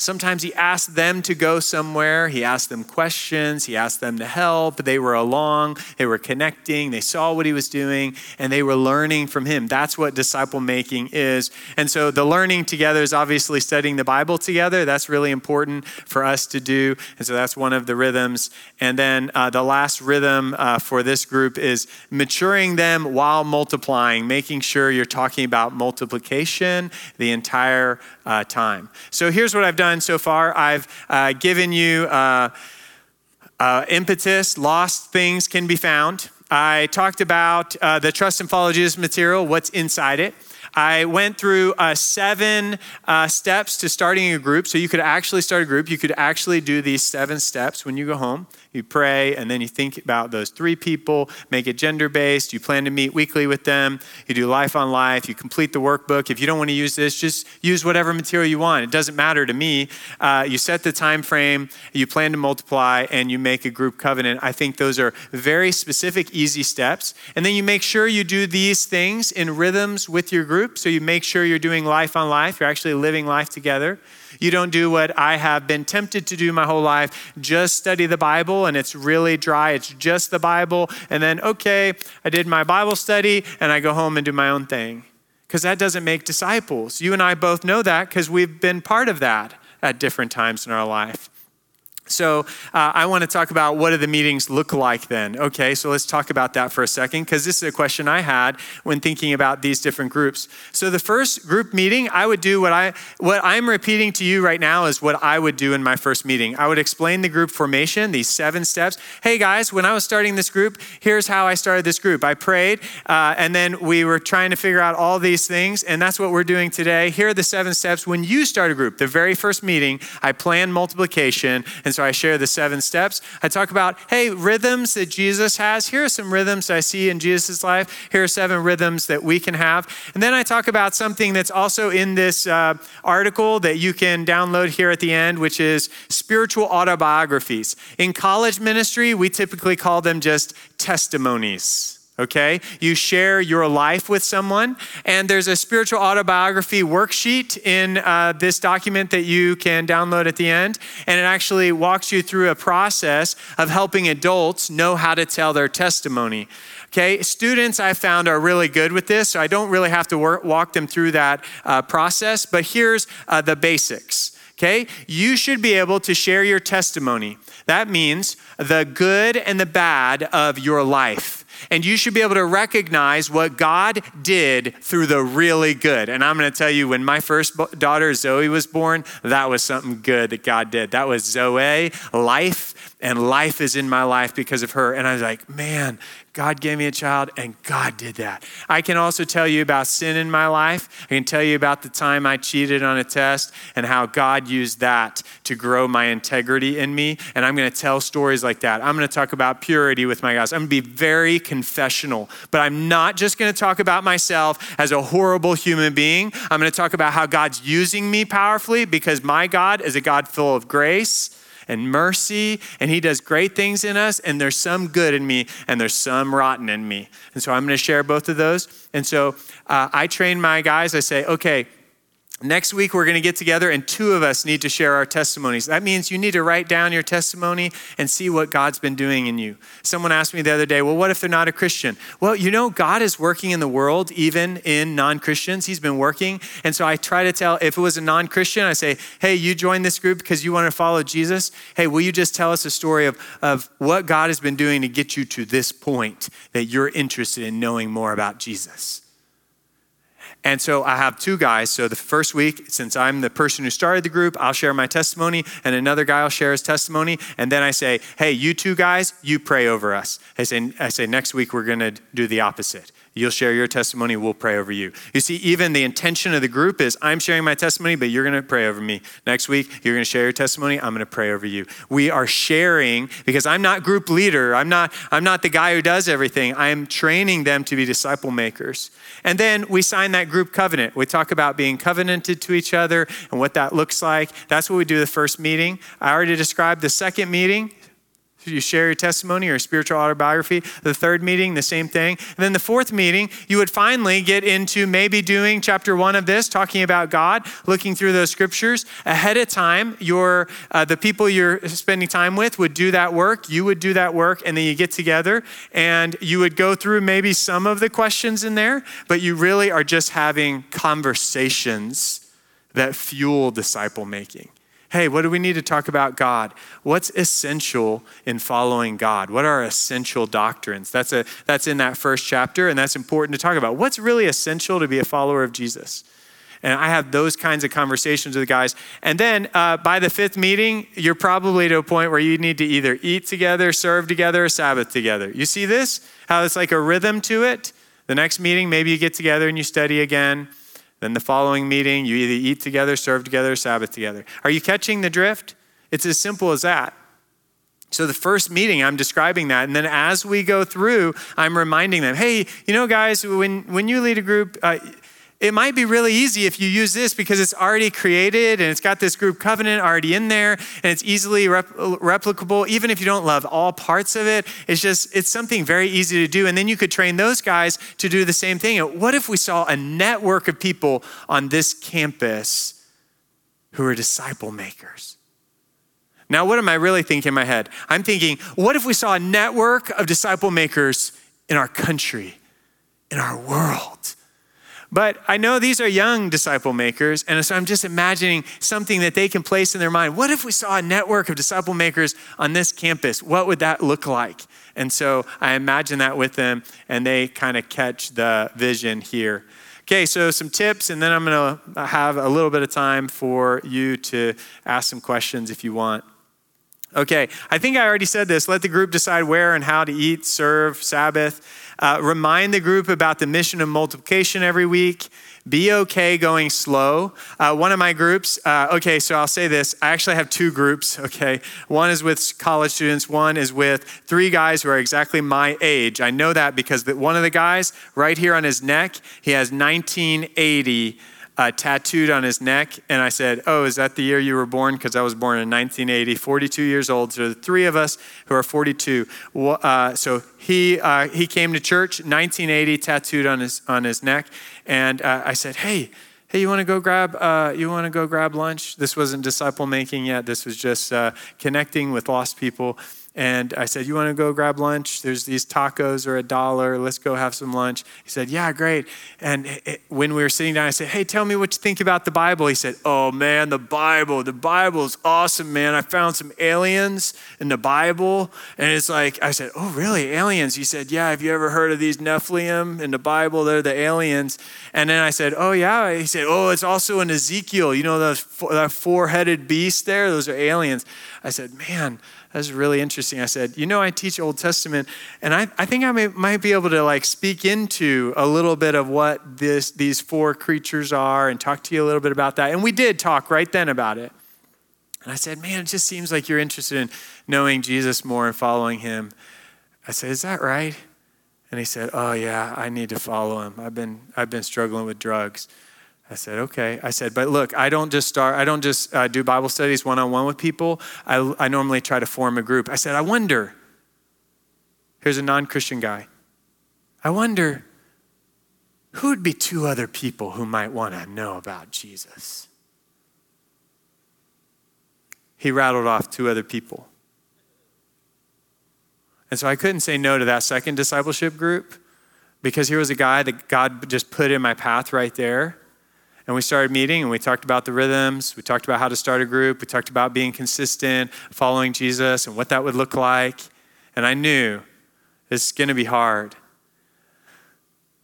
Sometimes he asked them to go somewhere. He asked them questions. He asked them to help. They were along. They were connecting. They saw what he was doing and they were learning from him. That's what disciple making is. And so the learning together is obviously studying the Bible together. That's really important for us to do. And so that's one of the rhythms. And then uh, the last rhythm uh, for this group is maturing them while multiplying, making sure you're talking about multiplication the entire uh, time. So here's what I've done so far I've uh, given you uh, uh, impetus, lost things can be found. I talked about uh, the Trust and Follow Jesus material, what's inside it. I went through uh, seven uh, steps to starting a group. So you could actually start a group. You could actually do these seven steps when you go home you pray, and then you think about those three people, make it gender based. You plan to meet weekly with them. You do life on life. You complete the workbook. If you don't want to use this, just use whatever material you want. It doesn't matter to me. Uh, you set the time frame, you plan to multiply, and you make a group covenant. I think those are very specific, easy steps. And then you make sure you do these things in rhythms with your group. So you make sure you're doing life on life, you're actually living life together. You don't do what I have been tempted to do my whole life just study the Bible and it's really dry. It's just the Bible. And then, okay, I did my Bible study and I go home and do my own thing. Because that doesn't make disciples. You and I both know that because we've been part of that at different times in our life. So, uh, I want to talk about what do the meetings look like then? Okay, so let's talk about that for a second because this is a question I had when thinking about these different groups. So, the first group meeting, I would do what I what I'm repeating to you right now is what I would do in my first meeting. I would explain the group formation, these seven steps. Hey guys, when I was starting this group, here's how I started this group. I prayed, uh, and then we were trying to figure out all these things, and that's what we're doing today. Here are the seven steps when you start a group. The very first meeting, I plan multiplication, and so so I share the seven steps. I talk about, hey, rhythms that Jesus has. Here are some rhythms I see in Jesus' life. Here are seven rhythms that we can have. And then I talk about something that's also in this uh, article that you can download here at the end, which is spiritual autobiographies. In college ministry, we typically call them just testimonies okay? You share your life with someone, and there's a spiritual autobiography worksheet in uh, this document that you can download at the end, and it actually walks you through a process of helping adults know how to tell their testimony. Okay, students I found are really good with this, so I don't really have to work, walk them through that uh, process, but here's uh, the basics. Okay, you should be able to share your testimony. That means the good and the bad of your life and you should be able to recognize what God did through the really good. And I'm going to tell you, when my first daughter, Zoe, was born, that was something good that God did. That was Zoe, life, and life is in my life because of her. And I was like, man, God gave me a child, and God did that. I can also tell you about sin in my life. I can tell you about the time I cheated on a test and how God used that to grow my integrity in me. And I'm going to tell stories like that. I'm going to talk about purity with my guys. I'm going to be very confessional, but I'm not just going to talk about myself as a horrible human being. I'm going to talk about how God's using me powerfully because my God is a God full of grace and mercy, and He does great things in us, and there's some good in me, and there's some rotten in me. And so I'm going to share both of those. And so uh, I train my guys, I say, okay, Next week, we're going to get together, and two of us need to share our testimonies. That means you need to write down your testimony and see what God's been doing in you. Someone asked me the other day, Well, what if they're not a Christian? Well, you know, God is working in the world, even in non Christians. He's been working. And so I try to tell, if it was a non Christian, I say, Hey, you joined this group because you want to follow Jesus. Hey, will you just tell us a story of, of what God has been doing to get you to this point that you're interested in knowing more about Jesus? And so I have two guys. So the first week, since I'm the person who started the group, I'll share my testimony, and another guy will share his testimony. And then I say, hey, you two guys, you pray over us. I say, I say next week we're going to do the opposite. You'll share your testimony, we'll pray over you. You see, even the intention of the group is I'm sharing my testimony, but you're going to pray over me. Next week, you're going to share your testimony, I'm going to pray over you. We are sharing because I'm not group leader. I'm not I'm not the guy who does everything. I'm training them to be disciple makers. And then we sign that group covenant. We talk about being covenanted to each other and what that looks like. That's what we do the first meeting. I already described the second meeting you share your testimony or spiritual autobiography. The third meeting, the same thing. And then the fourth meeting, you would finally get into maybe doing chapter one of this, talking about God, looking through those scriptures ahead of time. Your uh, the people you're spending time with would do that work. You would do that work, and then you get together and you would go through maybe some of the questions in there, but you really are just having conversations that fuel disciple making. Hey, what do we need to talk about God? What's essential in following God? What are essential doctrines? That's, a, that's in that first chapter, and that's important to talk about. What's really essential to be a follower of Jesus? And I have those kinds of conversations with guys. And then uh, by the fifth meeting, you're probably to a point where you need to either eat together, serve together, or Sabbath together. You see this? How it's like a rhythm to it? The next meeting, maybe you get together and you study again. Then the following meeting, you either eat together, serve together, Sabbath together. Are you catching the drift? It's as simple as that. So, the first meeting, I'm describing that. And then as we go through, I'm reminding them hey, you know, guys, when, when you lead a group, uh, it might be really easy if you use this because it's already created and it's got this group covenant already in there and it's easily rep- replicable even if you don't love all parts of it. It's just it's something very easy to do. And then you could train those guys to do the same thing. What if we saw a network of people on this campus who are disciple makers? Now what am i really thinking in my head? I'm thinking what if we saw a network of disciple makers in our country in our world but I know these are young disciple makers, and so I'm just imagining something that they can place in their mind. What if we saw a network of disciple makers on this campus? What would that look like? And so I imagine that with them, and they kind of catch the vision here. Okay, so some tips, and then I'm going to have a little bit of time for you to ask some questions if you want. Okay, I think I already said this. Let the group decide where and how to eat, serve, Sabbath. Uh, remind the group about the mission of multiplication every week. Be okay going slow. Uh, one of my groups, uh, okay, so I'll say this. I actually have two groups, okay? One is with college students, one is with three guys who are exactly my age. I know that because one of the guys, right here on his neck, he has 1980 uh, tattooed on his neck. And I said, Oh, is that the year you were born? Because I was born in 1980, 42 years old. So the three of us who are 42. Uh, so he, uh, he came to church, 1980, tattooed on his, on his neck. And uh, I said, Hey, hey, you want to go grab uh, you want to go grab lunch? This wasn't disciple making yet. This was just uh, connecting with lost people. And I said, You want to go grab lunch? There's these tacos are a dollar. Let's go have some lunch. He said, Yeah, great. And it, when we were sitting down, I said, Hey, tell me what you think about the Bible. He said, Oh, man, the Bible. The Bible is awesome, man. I found some aliens in the Bible. And it's like, I said, Oh, really? Aliens? He said, Yeah, have you ever heard of these Nephilim in the Bible? They're the aliens. And then I said, Oh, yeah. He said, Oh, it's also in Ezekiel. You know, that four headed beast there? Those are aliens. I said, Man, that's really interesting. I said, you know, I teach Old Testament, and I, I think I may, might be able to like speak into a little bit of what this, these four creatures are and talk to you a little bit about that. And we did talk right then about it. And I said, man, it just seems like you're interested in knowing Jesus more and following him. I said, is that right? And he said, oh yeah, I need to follow him. I've been, I've been struggling with drugs. I said, okay. I said, but look, I don't just start, I don't just uh, do Bible studies one on one with people. I, I normally try to form a group. I said, I wonder, here's a non Christian guy. I wonder who would be two other people who might want to know about Jesus? He rattled off two other people. And so I couldn't say no to that second discipleship group because here was a guy that God just put in my path right there and we started meeting and we talked about the rhythms. We talked about how to start a group. We talked about being consistent, following Jesus, and what that would look like. And I knew it's going to be hard.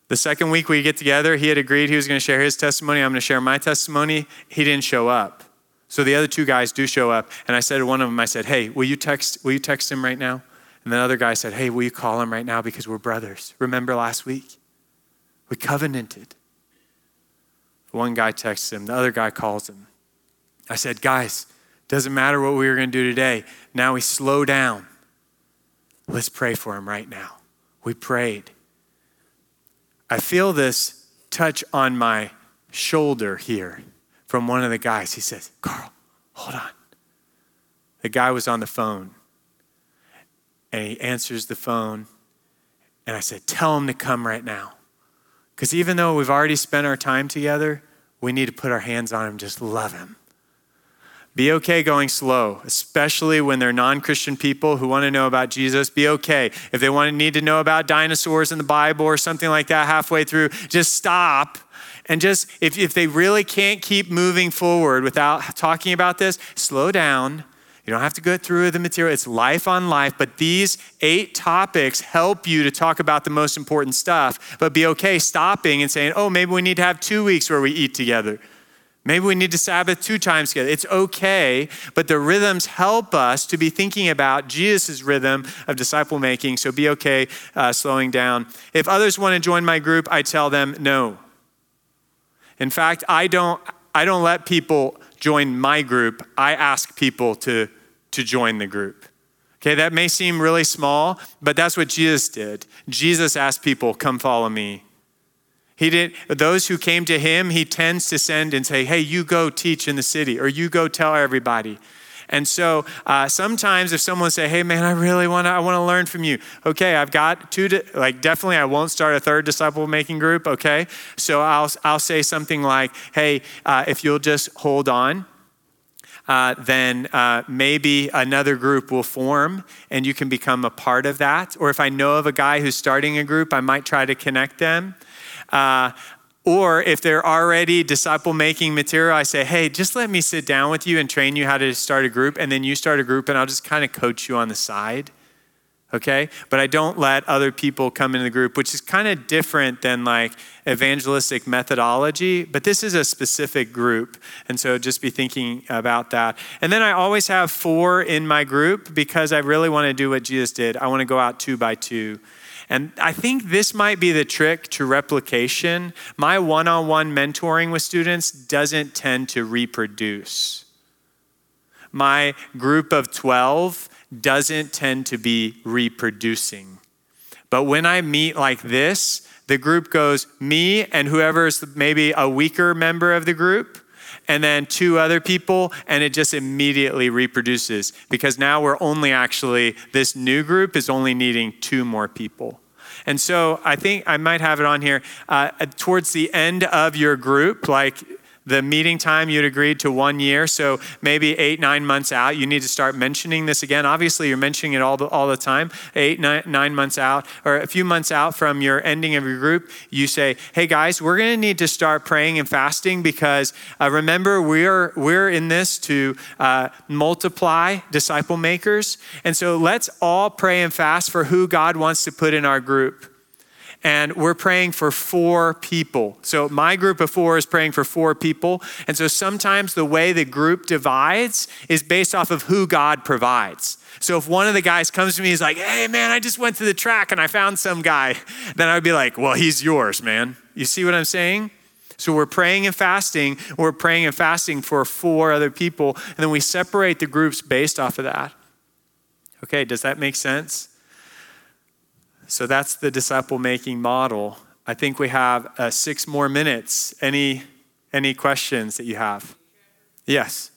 The second week we get together, he had agreed he was going to share his testimony. I'm going to share my testimony. He didn't show up. So the other two guys do show up. And I said to one of them, I said, Hey, will you text, will you text him right now? And the other guy said, Hey, will you call him right now because we're brothers? Remember last week? We covenanted. One guy texts him, the other guy calls him. I said, Guys, doesn't matter what we were going to do today. Now we slow down. Let's pray for him right now. We prayed. I feel this touch on my shoulder here from one of the guys. He says, Carl, hold on. The guy was on the phone and he answers the phone. And I said, Tell him to come right now. Because even though we've already spent our time together, we need to put our hands on him, just love him. Be okay going slow, especially when they're non Christian people who want to know about Jesus. Be okay. If they want to need to know about dinosaurs in the Bible or something like that halfway through, just stop. And just, if, if they really can't keep moving forward without talking about this, slow down. You don't have to go through the material, it's life on life. But these eight topics help you to talk about the most important stuff. But be okay stopping and saying, oh, maybe we need to have two weeks where we eat together. Maybe we need to Sabbath two times together. It's okay, but the rhythms help us to be thinking about Jesus' rhythm of disciple making. So be okay uh, slowing down. If others want to join my group, I tell them no. In fact, I don't, I don't let people join my group. I ask people to, to join the group. Okay, that may seem really small, but that's what Jesus did. Jesus asked people, Come follow me. He did those who came to him, he tends to send and say, "Hey, you go teach in the city, or you go tell everybody." And so uh, sometimes if someone say, "Hey, man, I really want to, I want to learn from you," okay, I've got two. Di- like definitely, I won't start a third disciple making group. Okay, so I'll I'll say something like, "Hey, uh, if you'll just hold on." Uh, then uh, maybe another group will form and you can become a part of that. Or if I know of a guy who's starting a group, I might try to connect them. Uh, or if they're already disciple making material, I say, hey, just let me sit down with you and train you how to start a group. And then you start a group and I'll just kind of coach you on the side. Okay? But I don't let other people come into the group, which is kind of different than like evangelistic methodology. But this is a specific group. And so just be thinking about that. And then I always have four in my group because I really want to do what Jesus did. I want to go out two by two. And I think this might be the trick to replication. My one on one mentoring with students doesn't tend to reproduce. My group of 12 doesn't tend to be reproducing. But when I meet like this, the group goes me and whoever's maybe a weaker member of the group, and then two other people, and it just immediately reproduces because now we're only actually, this new group is only needing two more people. And so I think I might have it on here. Uh, towards the end of your group, like the meeting time you'd agreed to one year. So maybe eight nine months out you need to start mentioning this again. Obviously you're mentioning it all the, all the time. Eight nine, nine months out or a few months out from your ending of your group you say hey guys we're going to need to start praying and fasting because uh, remember we're we're in this to uh, multiply disciple makers. And so let's all pray and fast for who god wants to put in our group and we're praying for four people. So my group of four is praying for four people. And so sometimes the way the group divides is based off of who God provides. So if one of the guys comes to me, he's like, hey, man, I just went to the track and I found some guy, then I would be like, well, he's yours, man. You see what I'm saying? So we're praying and fasting. We're praying and fasting for four other people. And then we separate the groups based off of that. Okay, does that make sense? So that's the disciple making model. I think we have uh, six more minutes. Any, any questions that you have? Yes.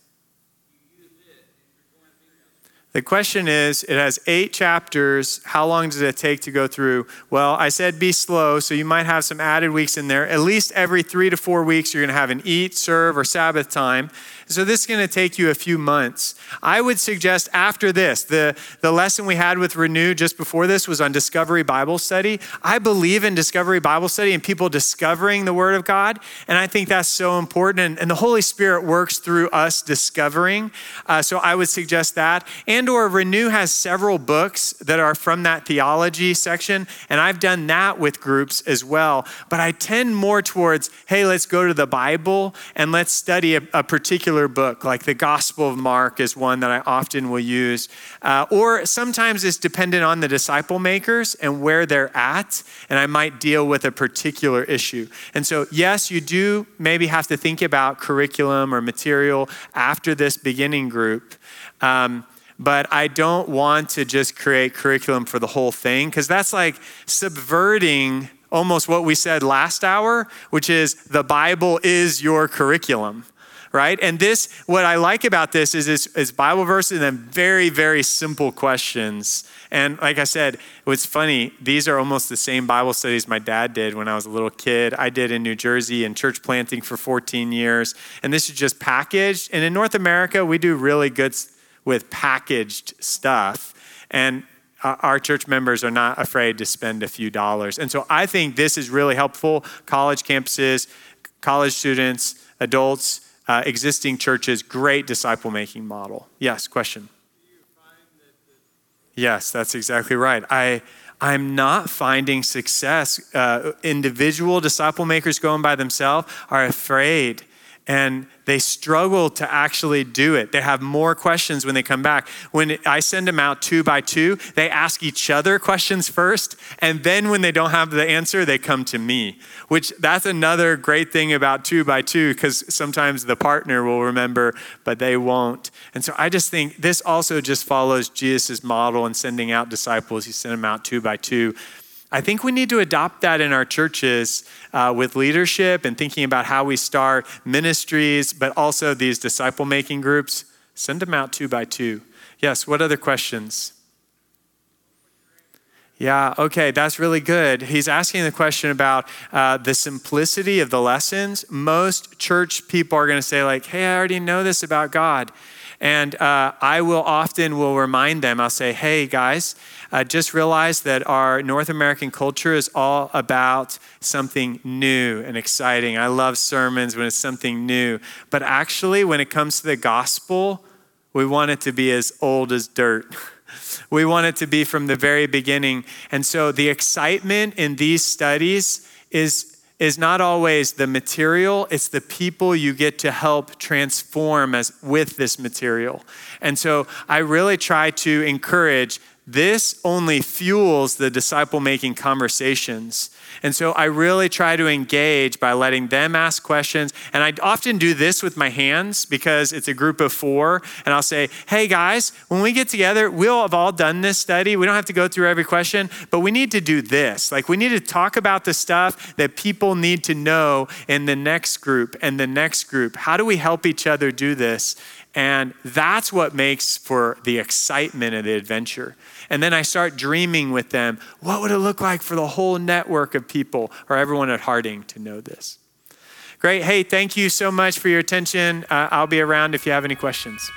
The question is it has eight chapters. How long does it take to go through? Well, I said be slow, so you might have some added weeks in there. At least every three to four weeks, you're going to have an eat, serve, or Sabbath time. So this is going to take you a few months. I would suggest after this, the, the lesson we had with Renew just before this was on Discovery Bible Study. I believe in Discovery Bible Study and people discovering the Word of God. And I think that's so important. And, and the Holy Spirit works through us discovering. Uh, so I would suggest that. And or Renew has several books that are from that theology section, and I've done that with groups as well. But I tend more towards, hey, let's go to the Bible and let's study a, a particular book, like the Gospel of Mark is one that I often will use. Uh, or sometimes it's dependent on the disciple makers and where they're at, and I might deal with a particular issue. And so, yes, you do maybe have to think about curriculum or material after this beginning group. Um, but I don't want to just create curriculum for the whole thing because that's like subverting almost what we said last hour, which is the Bible is your curriculum right? And this, what I like about this is, is, Bible verses and then very, very simple questions. And like I said, what's funny, these are almost the same Bible studies my dad did when I was a little kid. I did in New Jersey in church planting for 14 years. And this is just packaged. And in North America, we do really good with packaged stuff. And uh, our church members are not afraid to spend a few dollars. And so I think this is really helpful. College campuses, college students, adults, uh, existing churches, great disciple making model. Yes, question. Yes, that's exactly right. I, I'm not finding success. Uh, individual disciple makers going by themselves are afraid and they struggle to actually do it. They have more questions when they come back. When I send them out two by two, they ask each other questions first, and then when they don't have the answer, they come to me. Which that's another great thing about two by two, because sometimes the partner will remember, but they won't. And so I just think this also just follows Jesus' model in sending out disciples. He sent them out two by two. I think we need to adopt that in our churches uh, with leadership and thinking about how we start ministries, but also these disciple making groups. Send them out two by two. Yes, what other questions? Yeah, okay, that's really good. He's asking the question about uh, the simplicity of the lessons. Most church people are going to say, like, hey, I already know this about God. And uh, I will often will remind them, I'll say, hey, guys, uh, just realize that our North American culture is all about something new and exciting. I love sermons when it's something new. But actually, when it comes to the gospel, we want it to be as old as dirt. we want it to be from the very beginning. And so the excitement in these studies is is not always the material, it's the people you get to help transform as with this material. And so I really try to encourage this only fuels the disciple making conversations. And so I really try to engage by letting them ask questions. And I often do this with my hands because it's a group of four. And I'll say, hey guys, when we get together, we'll have all done this study. We don't have to go through every question, but we need to do this. Like we need to talk about the stuff that people need to know in the next group and the next group. How do we help each other do this? And that's what makes for the excitement of the adventure. And then I start dreaming with them what would it look like for the whole network of people or everyone at Harding to know this? Great. Hey, thank you so much for your attention. Uh, I'll be around if you have any questions.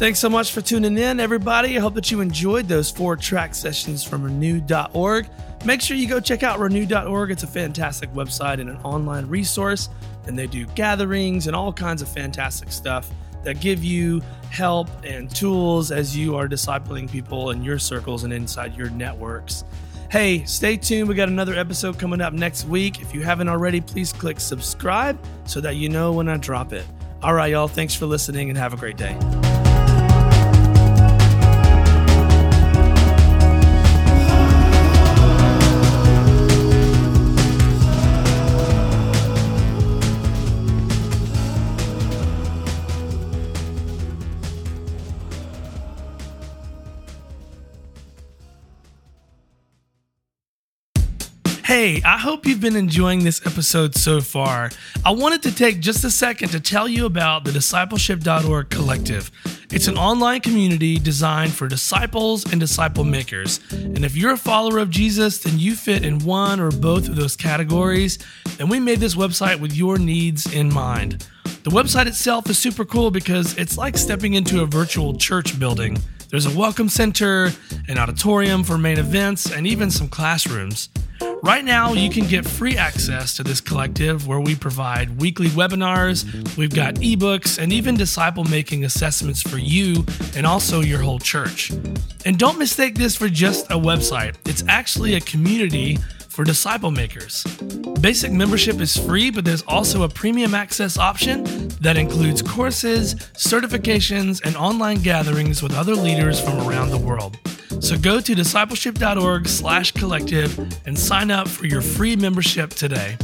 Thanks so much for tuning in, everybody. I hope that you enjoyed those four track sessions from renew.org. Make sure you go check out renew.org. It's a fantastic website and an online resource, and they do gatherings and all kinds of fantastic stuff that give you help and tools as you are discipling people in your circles and inside your networks. Hey, stay tuned. We got another episode coming up next week. If you haven't already, please click subscribe so that you know when I drop it. All right, y'all. Thanks for listening and have a great day. Hey, I hope you've been enjoying this episode so far. I wanted to take just a second to tell you about the discipleship.org collective. It's an online community designed for disciples and disciple makers. And if you're a follower of Jesus, then you fit in one or both of those categories. And we made this website with your needs in mind. The website itself is super cool because it's like stepping into a virtual church building. There's a welcome center, an auditorium for main events, and even some classrooms. Right now, you can get free access to this collective where we provide weekly webinars, we've got ebooks, and even disciple making assessments for you and also your whole church. And don't mistake this for just a website, it's actually a community for disciple makers. Basic membership is free, but there's also a premium access option that includes courses, certifications, and online gatherings with other leaders from around the world. So go to discipleship.org slash collective and sign up for your free membership today.